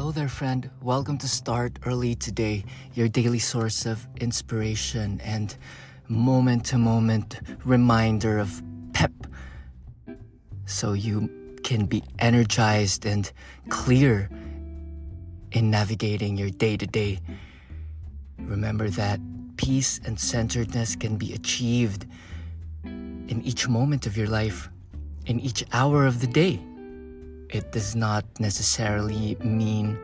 Hello there, friend. Welcome to Start Early Today, your daily source of inspiration and moment to moment reminder of pep so you can be energized and clear in navigating your day to day. Remember that peace and centeredness can be achieved in each moment of your life, in each hour of the day. It does not necessarily mean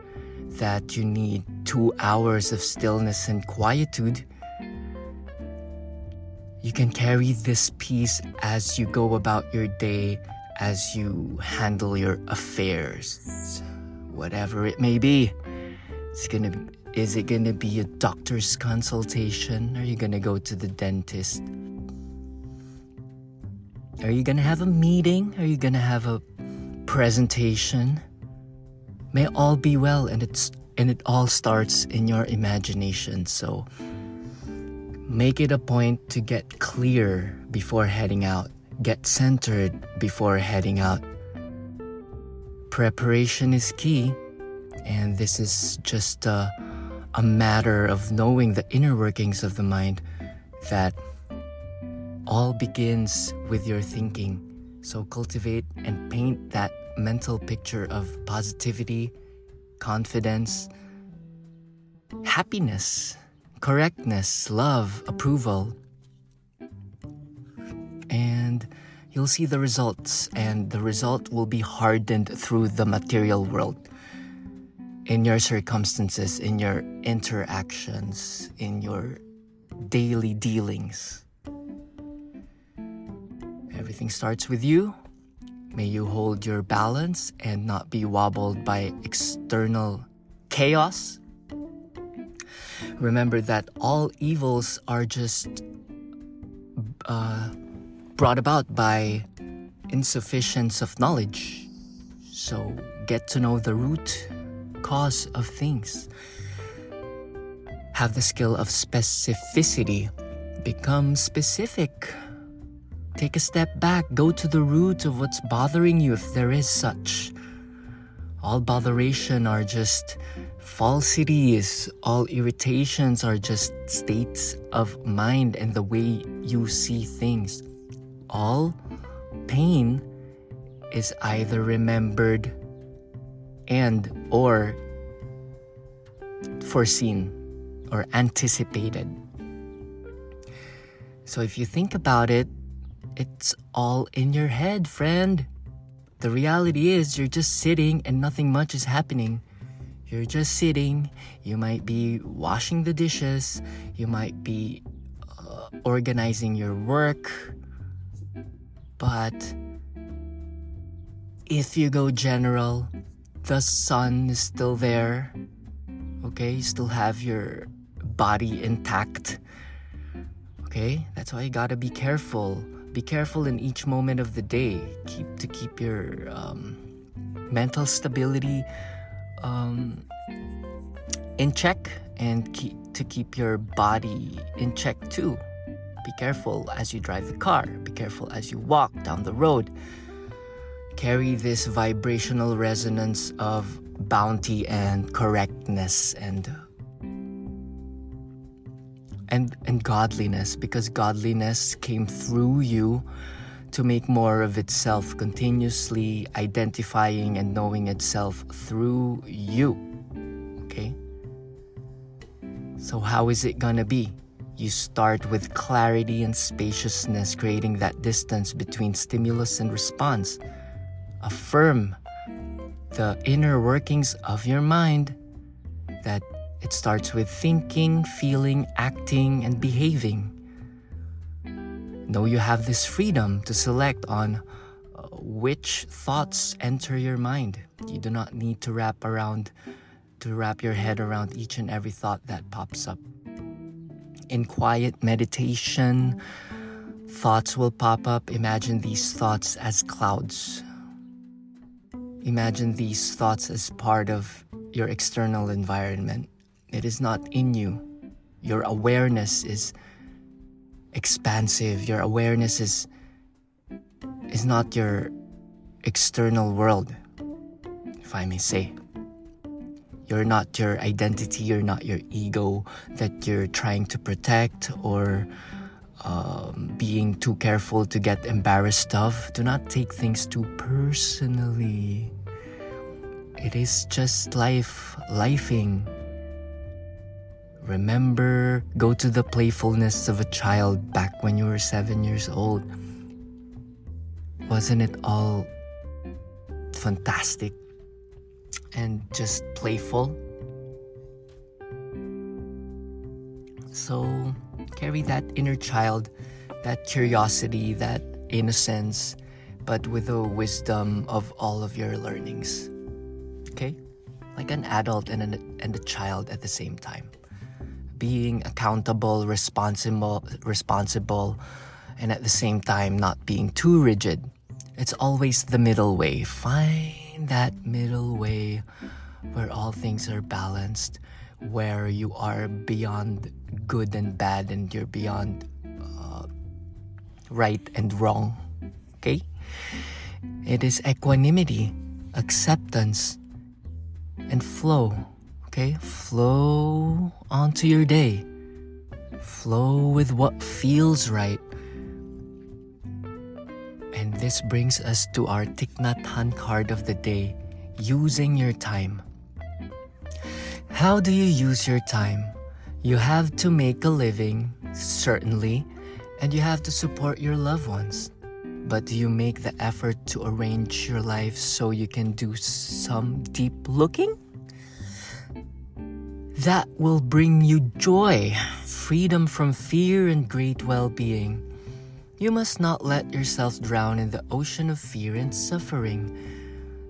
that you need two hours of stillness and quietude. You can carry this peace as you go about your day, as you handle your affairs, whatever it may be. It's gonna be, is it gonna be a doctor's consultation? Are you gonna go to the dentist? Are you gonna have a meeting? Are you gonna have a presentation? May all be well and it's and it all starts in your imagination. So make it a point to get clear before heading out. Get centered before heading out. Preparation is key, and this is just a, a matter of knowing the inner workings of the mind that all begins with your thinking. So cultivate and paint that mental picture of positivity, confidence, happiness, correctness, love, approval. And you'll see the results, and the result will be hardened through the material world. In your circumstances, in your interactions, in your daily dealings. Everything starts with you. May you hold your balance and not be wobbled by external chaos. Remember that all evils are just uh, brought about by insufficiency of knowledge. So get to know the root cause of things. Have the skill of specificity. Become specific. Take a step back, go to the root of what's bothering you if there is such. All botheration are just falsities, all irritations are just states of mind and the way you see things. All pain is either remembered and or foreseen or anticipated. So if you think about it, it's all in your head, friend. The reality is, you're just sitting and nothing much is happening. You're just sitting. You might be washing the dishes. You might be uh, organizing your work. But if you go general, the sun is still there. Okay, you still have your body intact. Okay, that's why you gotta be careful be careful in each moment of the day. Keep to keep your um, mental stability um, in check and keep to keep your body in check too. Be careful as you drive the car. Be careful as you walk down the road. Carry this vibrational resonance of bounty and correctness and and, and godliness because godliness came through you to make more of itself, continuously identifying and knowing itself through you. Okay? So, how is it gonna be? You start with clarity and spaciousness, creating that distance between stimulus and response. Affirm the inner workings of your mind that it starts with thinking, feeling, acting, and behaving. Know you have this freedom to select on uh, which thoughts enter your mind. You do not need to wrap around to wrap your head around each and every thought that pops up. In quiet meditation, thoughts will pop up. Imagine these thoughts as clouds. Imagine these thoughts as part of your external environment. It is not in you. Your awareness is expansive. Your awareness is is not your external world, if I may say. You're not your identity, you're not your ego that you're trying to protect or um, being too careful to get embarrassed of. Do not take things too personally. It is just life, lifing. Remember, go to the playfulness of a child back when you were seven years old. Wasn't it all fantastic and just playful? So, carry that inner child, that curiosity, that innocence, but with the wisdom of all of your learnings. Okay? Like an adult and, an, and a child at the same time. Being accountable, responsible, responsible, and at the same time not being too rigid. It's always the middle way. Find that middle way where all things are balanced, where you are beyond good and bad and you're beyond uh, right and wrong. Okay? It is equanimity, acceptance, and flow. Okay? Flow onto your day. Flow with what feels right. And this brings us to our Thich Nhat Hanh card of the day using your time. How do you use your time? You have to make a living, certainly, and you have to support your loved ones. But do you make the effort to arrange your life so you can do some deep looking? That will bring you joy, freedom from fear, and great well being. You must not let yourself drown in the ocean of fear and suffering.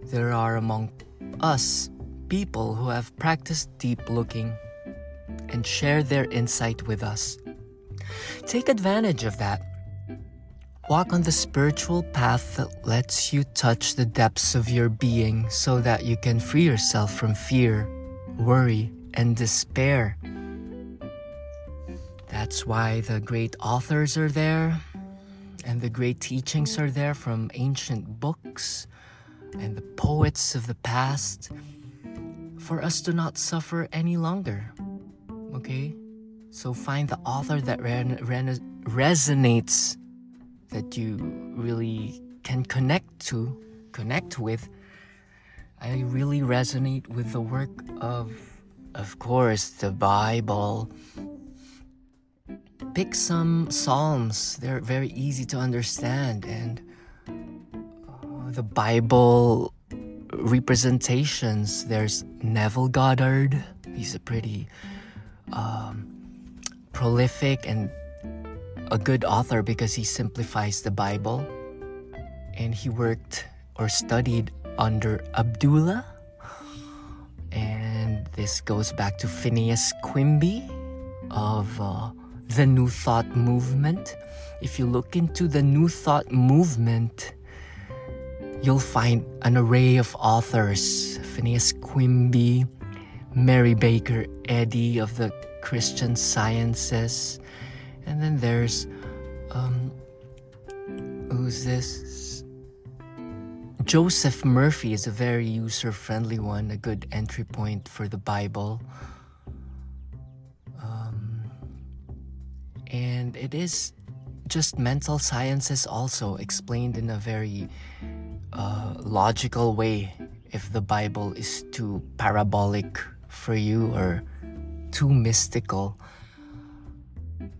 There are among us people who have practiced deep looking and share their insight with us. Take advantage of that. Walk on the spiritual path that lets you touch the depths of your being so that you can free yourself from fear, worry, and despair. That's why the great authors are there and the great teachings are there from ancient books and the poets of the past for us to not suffer any longer. Okay? So find the author that resonates, that you really can connect to, connect with. I really resonate with the work of, of course, the Bible. Pick some Psalms, they're very easy to understand, and uh, the Bible representations. There's Neville Goddard, he's a pretty um, prolific and a good author because he simplifies the Bible. And he worked or studied under Abdullah. This goes back to Phineas Quimby of uh, the New Thought movement. If you look into the New Thought movement, you'll find an array of authors Phineas Quimby, Mary Baker Eddy of the Christian Sciences, and then there's um, who's this? Joseph Murphy is a very user friendly one, a good entry point for the Bible. Um, and it is just mental sciences also explained in a very uh, logical way if the Bible is too parabolic for you or too mystical.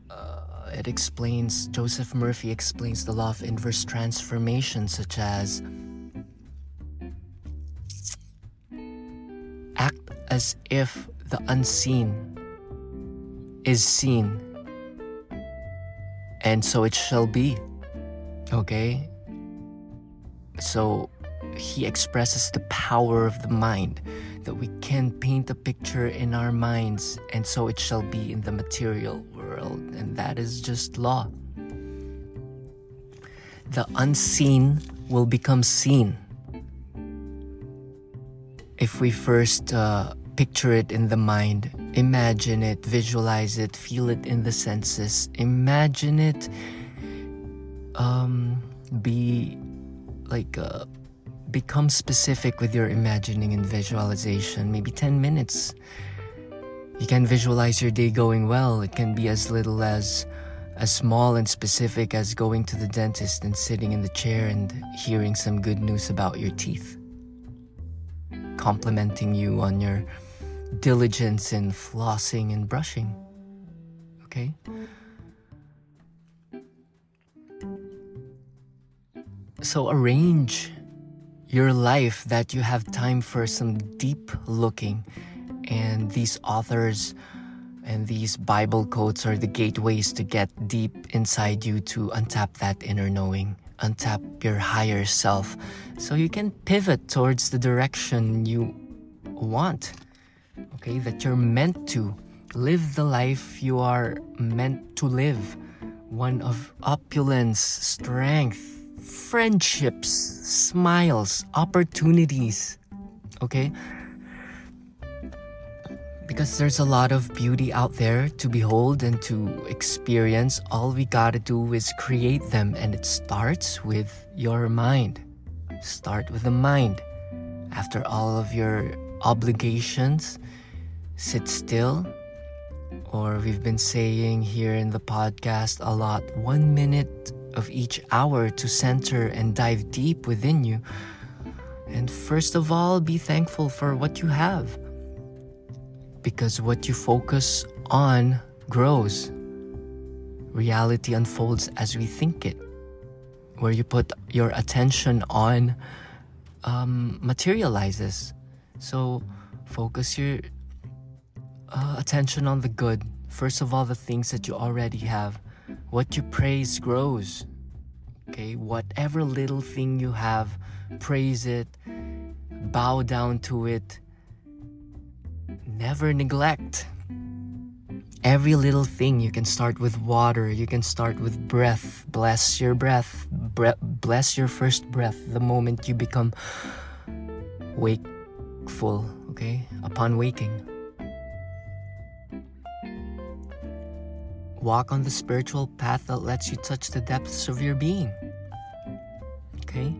Uh, it explains, Joseph Murphy explains the law of inverse transformation, such as as if the unseen is seen, and so it shall be. Okay? So he expresses the power of the mind that we can paint a picture in our minds and so it shall be in the material world and that is just law the unseen will become seen if we first uh, picture it in the mind imagine it visualize it feel it in the senses imagine it um, be like uh, become specific with your imagining and visualization, maybe 10 minutes. You can visualize your day going well. It can be as little as as small and specific as going to the dentist and sitting in the chair and hearing some good news about your teeth. Complimenting you on your diligence in flossing and brushing. Okay? So arrange your life that you have time for some deep looking. And these authors and these Bible quotes are the gateways to get deep inside you to untap that inner knowing, untap your higher self, so you can pivot towards the direction you want. Okay, that you're meant to live the life you are meant to live one of opulence, strength, friendships, smiles, opportunities. Okay? Because there's a lot of beauty out there to behold and to experience. All we gotta do is create them, and it starts with your mind. Start with the mind. After all of your obligations, sit still. Or we've been saying here in the podcast a lot one minute of each hour to center and dive deep within you. And first of all, be thankful for what you have because what you focus on grows. Reality unfolds as we think it. Where you put your attention on um, materializes. So focus your uh, attention on the good. First of all, the things that you already have. What you praise grows. Okay, whatever little thing you have, praise it, bow down to it, never neglect. Every little thing you can start with water, you can start with breath. Bless your breath. Bre- bless your first breath the moment you become okay? Upon waking. Walk on the spiritual path that lets you touch the depths of your being. Okay?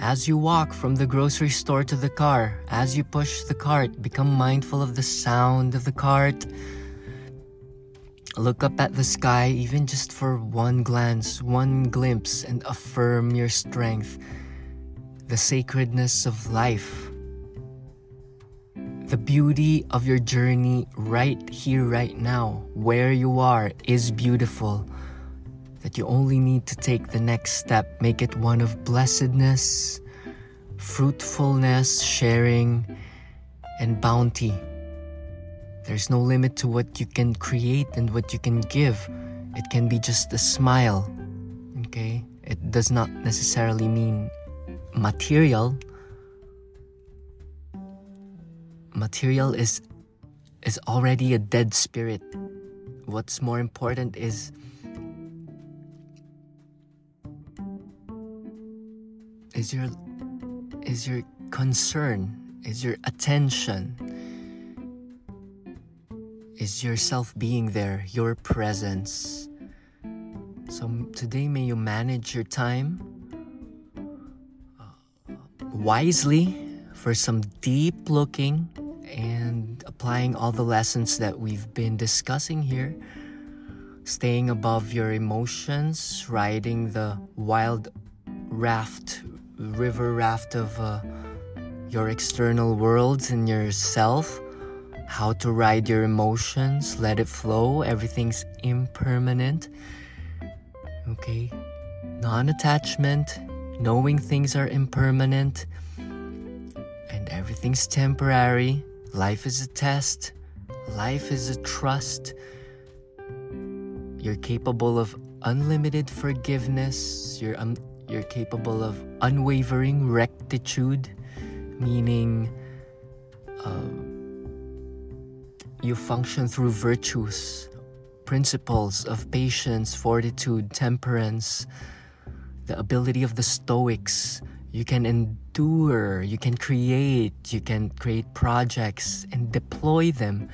As you walk from the grocery store to the car, as you push the cart, become mindful of the sound of the cart. Look up at the sky, even just for one glance, one glimpse, and affirm your strength, the sacredness of life, the beauty of your journey right here, right now, where you are, is beautiful that you only need to take the next step, make it one of blessedness, fruitfulness, sharing, and bounty. There's no limit to what you can create and what you can give. It can be just a smile. Okay? It does not necessarily mean material. Material is is already a dead spirit. What's more important is is your is your concern is your attention is yourself being there your presence so today may you manage your time uh, wisely for some deep looking and applying all the lessons that we've been discussing here staying above your emotions riding the wild raft river raft of uh, your external worlds and yourself, how to ride your emotions, let it flow, everything's impermanent. Okay? Non attachment, knowing things are impermanent and everything's temporary. Life is a test, life is a trust. You're capable of unlimited forgiveness. You're um, you're capable of unwavering rectitude, meaning uh, you function through virtues, principles of patience, fortitude, temperance, the ability of the Stoics. You can endure, you can create, you can create projects and deploy them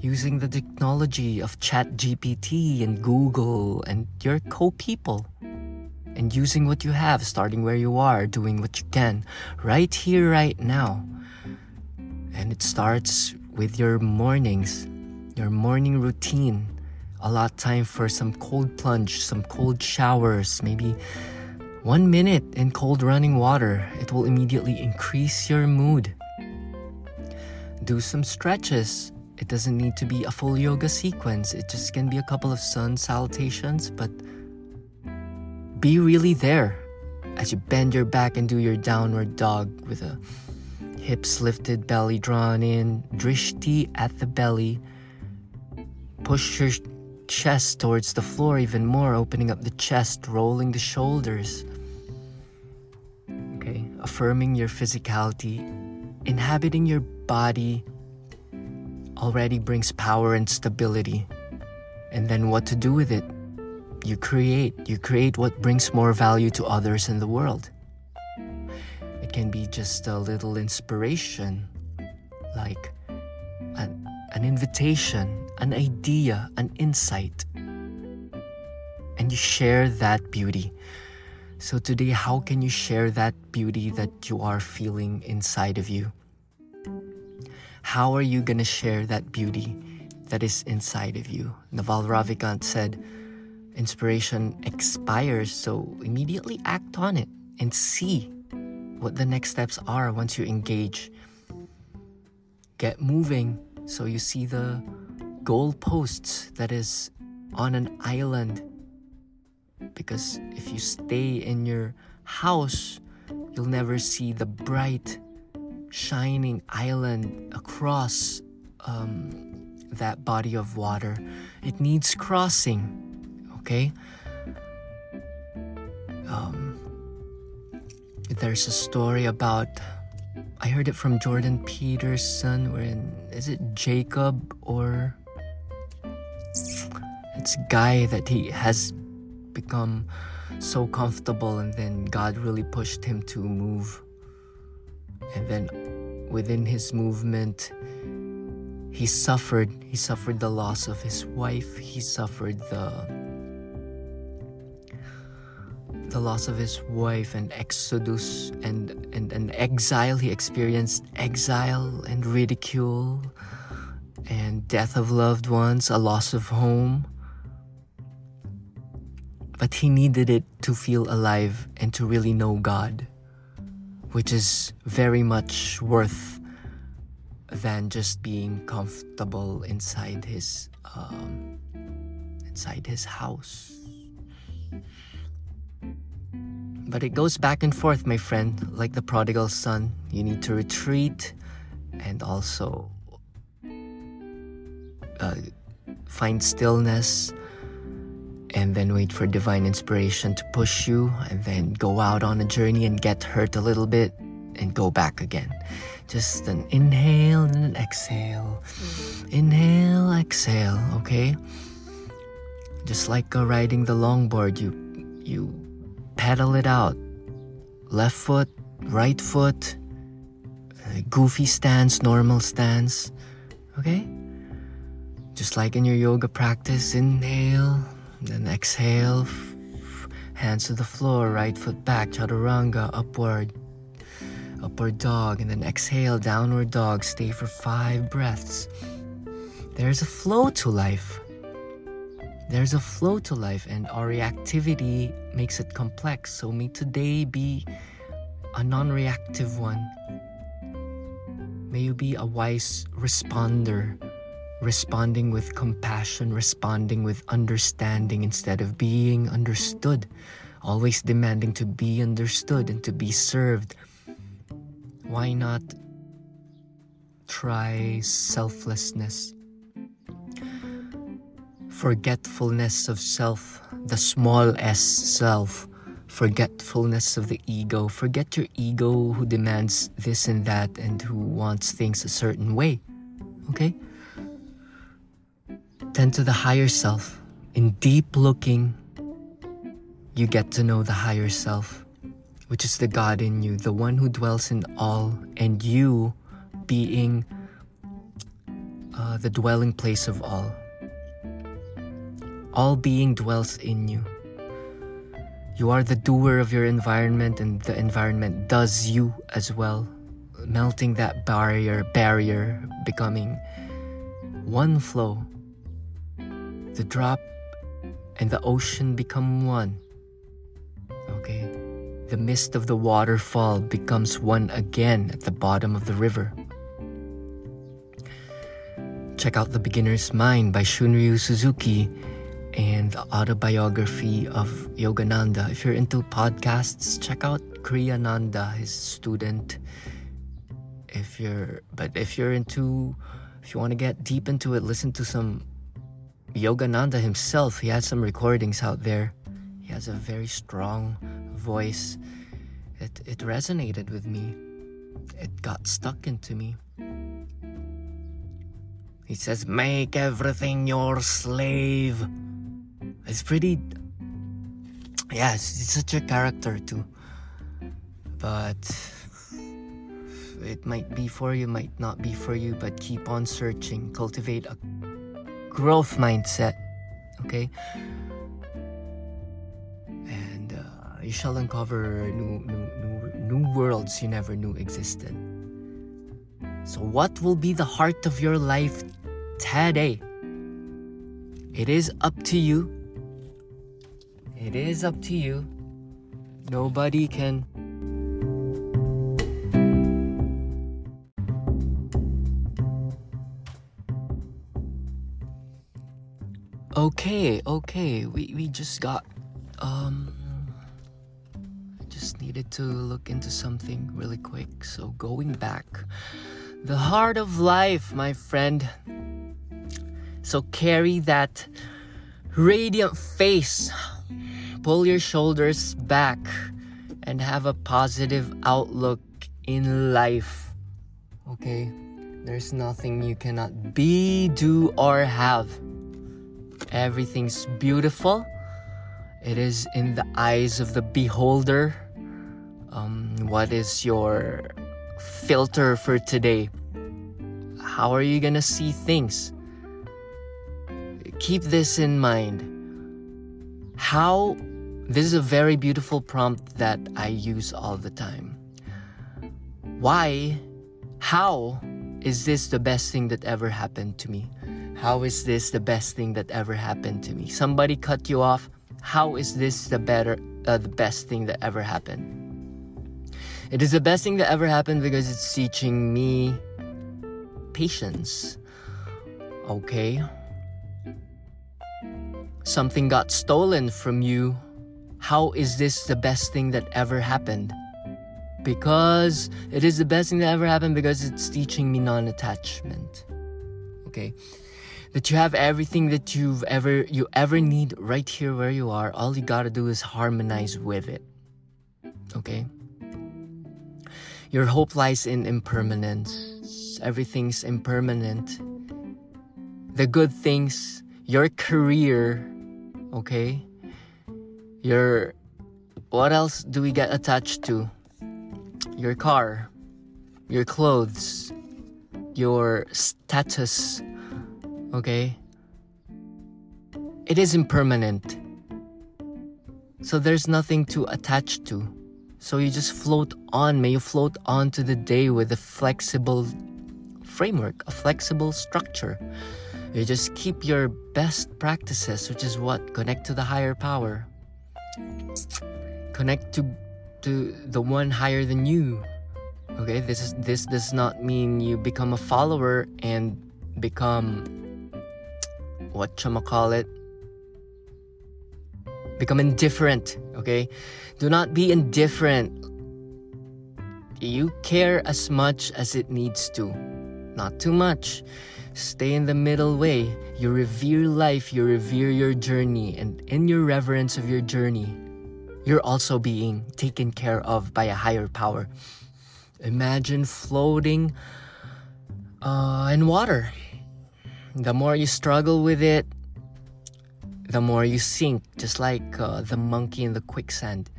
using the technology of ChatGPT and Google and your co people and using what you have, starting where you are, doing what you can, right here, right now. And it starts with your mornings, your morning routine. A lot of time for some cold plunge, some cold showers, maybe one minute in cold running water. It will immediately increase your mood. Do some stretches. It doesn't need to be a full yoga sequence. It just can be a couple of sun salutations, but be really there as you bend your back and do your downward dog with a hips lifted, belly drawn in, drishti at the belly. Push your chest towards the floor even more, opening up the chest, rolling the shoulders. Okay, affirming your physicality, inhabiting your body already brings power and stability. And then what to do with it? you create. You create what brings more value to others in the world. It can be just a little inspiration, like an, an invitation, an idea, an insight. And you share that beauty. So, today, how can you share that beauty that you are feeling inside of you? How are you going to share that beauty that is inside of you? Naval Ravikant said, inspiration expires, so immediately act on it and see what the next steps are once you engage. Get moving so you see the goalposts that is on an island. Because if you stay in your house, you'll never see the bright, shining island across um, that body of water. It needs crossing okay? Um, there's a story about I heard it from Jordan Peterson wherein is it Jacob or it's a guy that he has become so comfortable and then God really pushed him to move and then within his movement he suffered he suffered the loss of his wife he suffered the the loss of his wife and exodus and, and, and exile. He experienced exile and ridicule and death of loved ones, a loss of home. But he needed it to feel alive and to really know God, which is very much worth than just being comfortable inside his um, inside his house. But it goes back and forth, my friend, like the prodigal son. You need to retreat and also uh, find stillness and then wait for divine inspiration to push you and then go out on a journey and get hurt a little bit and go back again. Just an inhale and an exhale. Inhale, exhale, okay? Just like uh, riding the longboard, you you pedal it out. Left foot, right foot, uh, goofy stance, normal stance. Okay? Just like in your yoga practice, inhale, then exhale, hands to the floor, right foot back, chaturanga, upward, upward dog, and then exhale, downward dog. Stay for five breaths. There's a flow to life. There's a flow to life, and our reactivity makes it complex. So, may today be a non reactive one. May you be a wise responder, responding with compassion, responding with understanding instead of being understood, always demanding to be understood and to be served. Why not try selflessness? forgetfulness of self, the small s self, forgetfulness of the ego. Forget your ego who demands this and that and who wants things a certain way. Okay? Tend to the higher self. In deep looking, you get to know the higher self, which is the God in you, the one who dwells in all, and you being uh, the dwelling place of all all being dwells in you. You are the doer of your environment, and the environment does you as well. Melting that barrier, barrier, becoming one flow. The drop and the ocean become one. Okay? The mist of the waterfall becomes one again at the bottom of the river. Check out The Beginner's Mind by Shunryu Suzuki and the autobiography of Yogananda. If you're into podcasts, check out Kriyananda, his student. If you're but if you're into if you want to get deep into it, listen to some Yogananda himself. He has some recordings out there. He has a very strong voice. It it resonated with me. It got stuck into me. He says, Make everything your slave. It's pretty. Yeah, it's, it's such a character too. But it might be for you, might not be for you, but keep on searching. Cultivate a growth mindset, okay? And uh, you shall uncover new, new, new, new worlds you never knew existed. So, what will be the heart of your life today? It is up to you it is up to you. Nobody can. Okay, okay. We we just got um I just needed to look into something really quick. So going back. The heart of life, my friend. So carry that radiant face pull your shoulders back and have a positive outlook in life. Okay? There's nothing you cannot be, do, or have. Everything's beautiful. It is in the eyes of the beholder. Um, what is your filter for today? How are you gonna see things? Keep this in mind. How this is a very beautiful prompt that I use all the time. Why? How is this the best thing that ever happened to me? How is this the best thing that ever happened to me? Somebody cut you off. How is this the better, uh, the best thing that ever happened? It is the best thing that ever happened because it's teaching me patience. Okay? Something got stolen from you how is this the best thing that ever happened? Because it is the best thing that ever happened because it's teaching me non attachment. Okay? That you have everything that you've ever you ever need right here where you are. All you gotta do is harmonize with it. Okay? Your hope lies in impermanence. Everything's impermanent. The good things, your career, okay? Your what else do we get attached to? Your car, your clothes, your status. Okay? It is impermanent. So there's nothing to attach to. So you just float on. May you float on to the day with a flexible framework, a flexible structure. You just keep your best practices, which is what? Connect to the higher power connect to to the one higher than you okay this is this does not mean you become a follower and become what call it become indifferent okay do not be indifferent you care as much as it needs to not too much Stay in the middle way. You revere life, you revere your journey, and in your reverence of your journey, you're also being taken care of by a higher power. Imagine floating uh, in water. The more you struggle with it, the more you sink, just like uh, the monkey in the quicksand.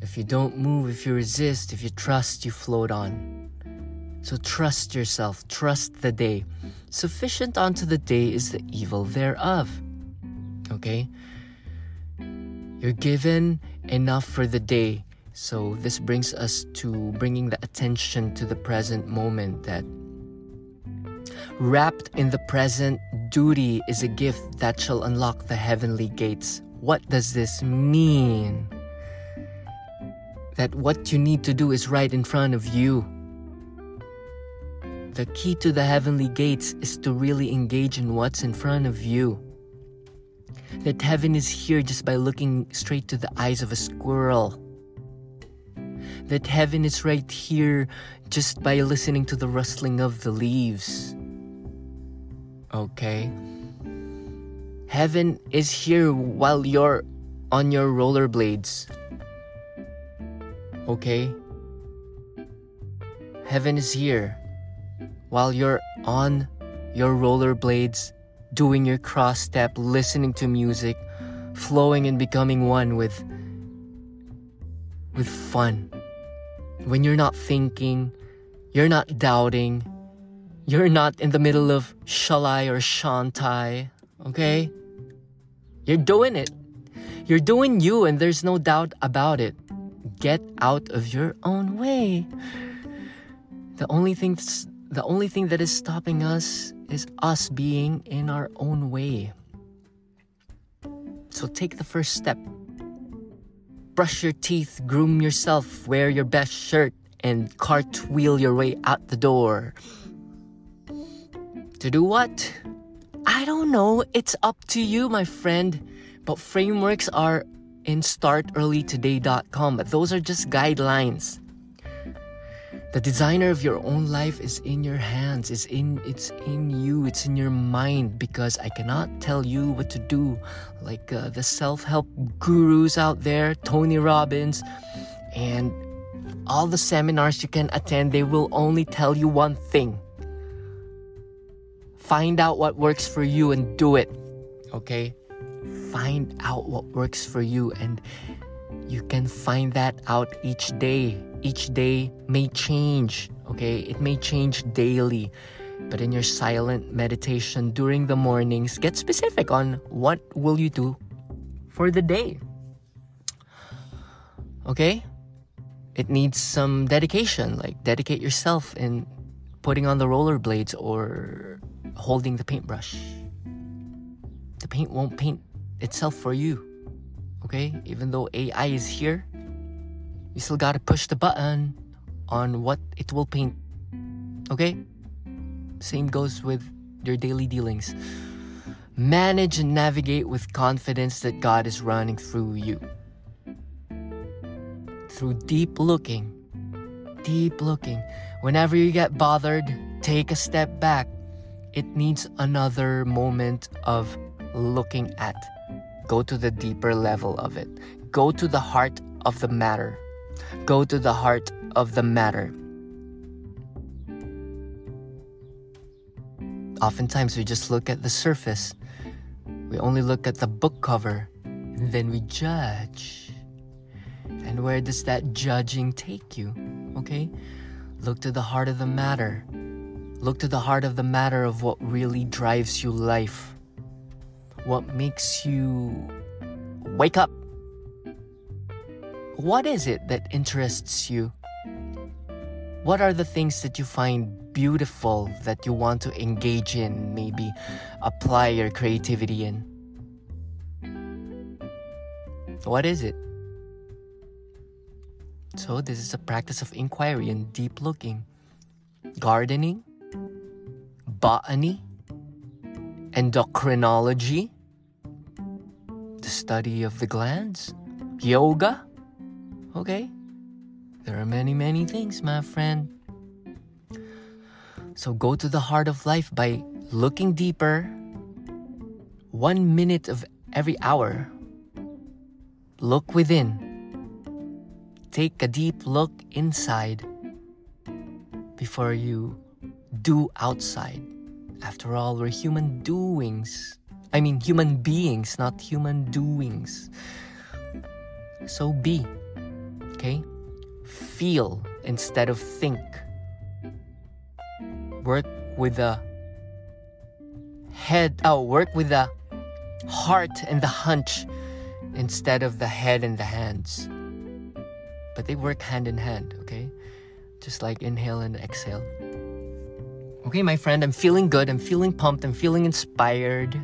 If you don't move, if you resist, if you trust, you float on. So trust yourself, trust the day. Sufficient unto the day is the evil thereof. Okay? You're given enough for the day. So, this brings us to bringing the attention to the present moment that wrapped in the present, duty is a gift that shall unlock the heavenly gates. What does this mean? That what you need to do is right in front of you. The key to the heavenly gates is to really engage in what's in front of you. That heaven is here just by looking straight to the eyes of a squirrel. That heaven is right here just by listening to the rustling of the leaves. Okay? Heaven is here while you're on your rollerblades. Okay? Heaven is here while you're on your rollerblades, doing your cross step, listening to music, flowing and becoming one with with fun. When you're not thinking, you're not doubting, you're not in the middle of shall I or shan't I, okay? You're doing it. You're doing you, and there's no doubt about it. Get out of your own way. The only thing the only thing that is stopping us is us being in our own way. So take the first step. Brush your teeth, groom yourself, wear your best shirt, and cartwheel your way out the door. To do what? I don't know. It's up to you, my friend. But frameworks are in startearlytoday.com. But those are just guidelines. The designer of your own life is in your hands. It's in it's in you. It's in your mind because I cannot tell you what to do. Like uh, the self-help gurus out there, Tony Robbins, and all the seminars you can attend, they will only tell you one thing. Find out what works for you and do it. Okay? Find out what works for you and you can find that out each day each day may change, okay? It may change daily. But in your silent meditation during the mornings, get specific on what will you do for the day. Okay? It needs some dedication, like dedicate yourself in putting on the rollerblades or holding the paintbrush. The paint won't paint itself for you. Okay? Even though AI is here, you still gotta push the button on what it will paint. Okay? Same goes with your daily dealings. Manage and navigate with confidence that God is running through you. Through deep looking, deep looking. Whenever you get bothered, take a step back. It needs another moment of looking at. Go to the deeper level of it. Go to the heart of the matter. Go to the heart of the matter. Oftentimes, we just look at the surface. We only look at the book cover, and then we judge. And where does that judging take you? Okay? Look to the heart of the matter. Look to the heart of the matter of what really drives you life. What makes you wake up what is it that interests you? What are the things that you find beautiful that you want to engage in, maybe apply your creativity in? What is it? So, this is a practice of inquiry and deep looking. Gardening, botany, endocrinology, the study of the glands, yoga Okay? There are many, many things, my friend. So go to the heart of life by looking deeper. One minute of every hour. Look within. Take a deep look inside before you do outside. After all, we're human doings. I mean, human beings, not human doings. So be okay? Feel instead of think. Work with the head, oh, work with the heart and the hunch instead of the head and the hands. But they work hand in hand, okay? Just like inhale and exhale. Okay, my friend, I'm feeling good. I'm feeling pumped. I'm feeling inspired.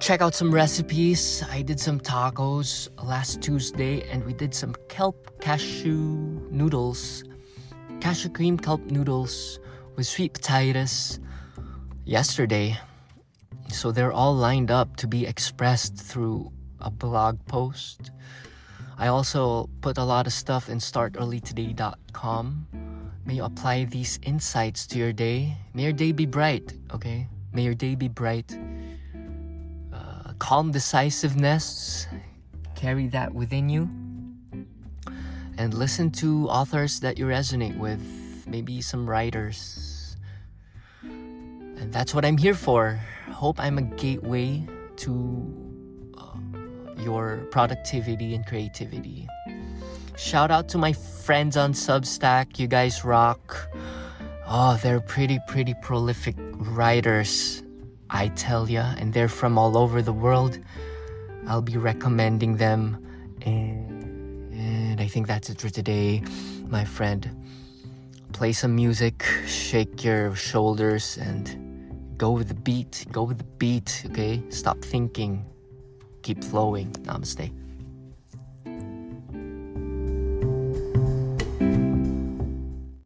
Check out some recipes. I did some tacos last Tuesday and we did some kelp cashew noodles. Cashew cream kelp noodles with sweet potatoes yesterday. So they're all lined up to be expressed through a blog post. I also put a lot of stuff in startearlytoday.com. May you apply these insights to your day. May your day be bright, okay? May your day be bright. Uh, calm decisiveness, carry that within you. And listen to authors that you resonate with, maybe some writers. And that's what I'm here for. Hope I'm a gateway to uh, your productivity and creativity. Shout out to my friends on Substack. You guys rock. Oh, they're pretty, pretty prolific writers, I tell ya, and they're from all over the world. I'll be recommending them. And, and I think that's it for today, my friend. Play some music, shake your shoulders, and go with the beat. Go with the beat, okay? Stop thinking. Keep flowing. Namaste.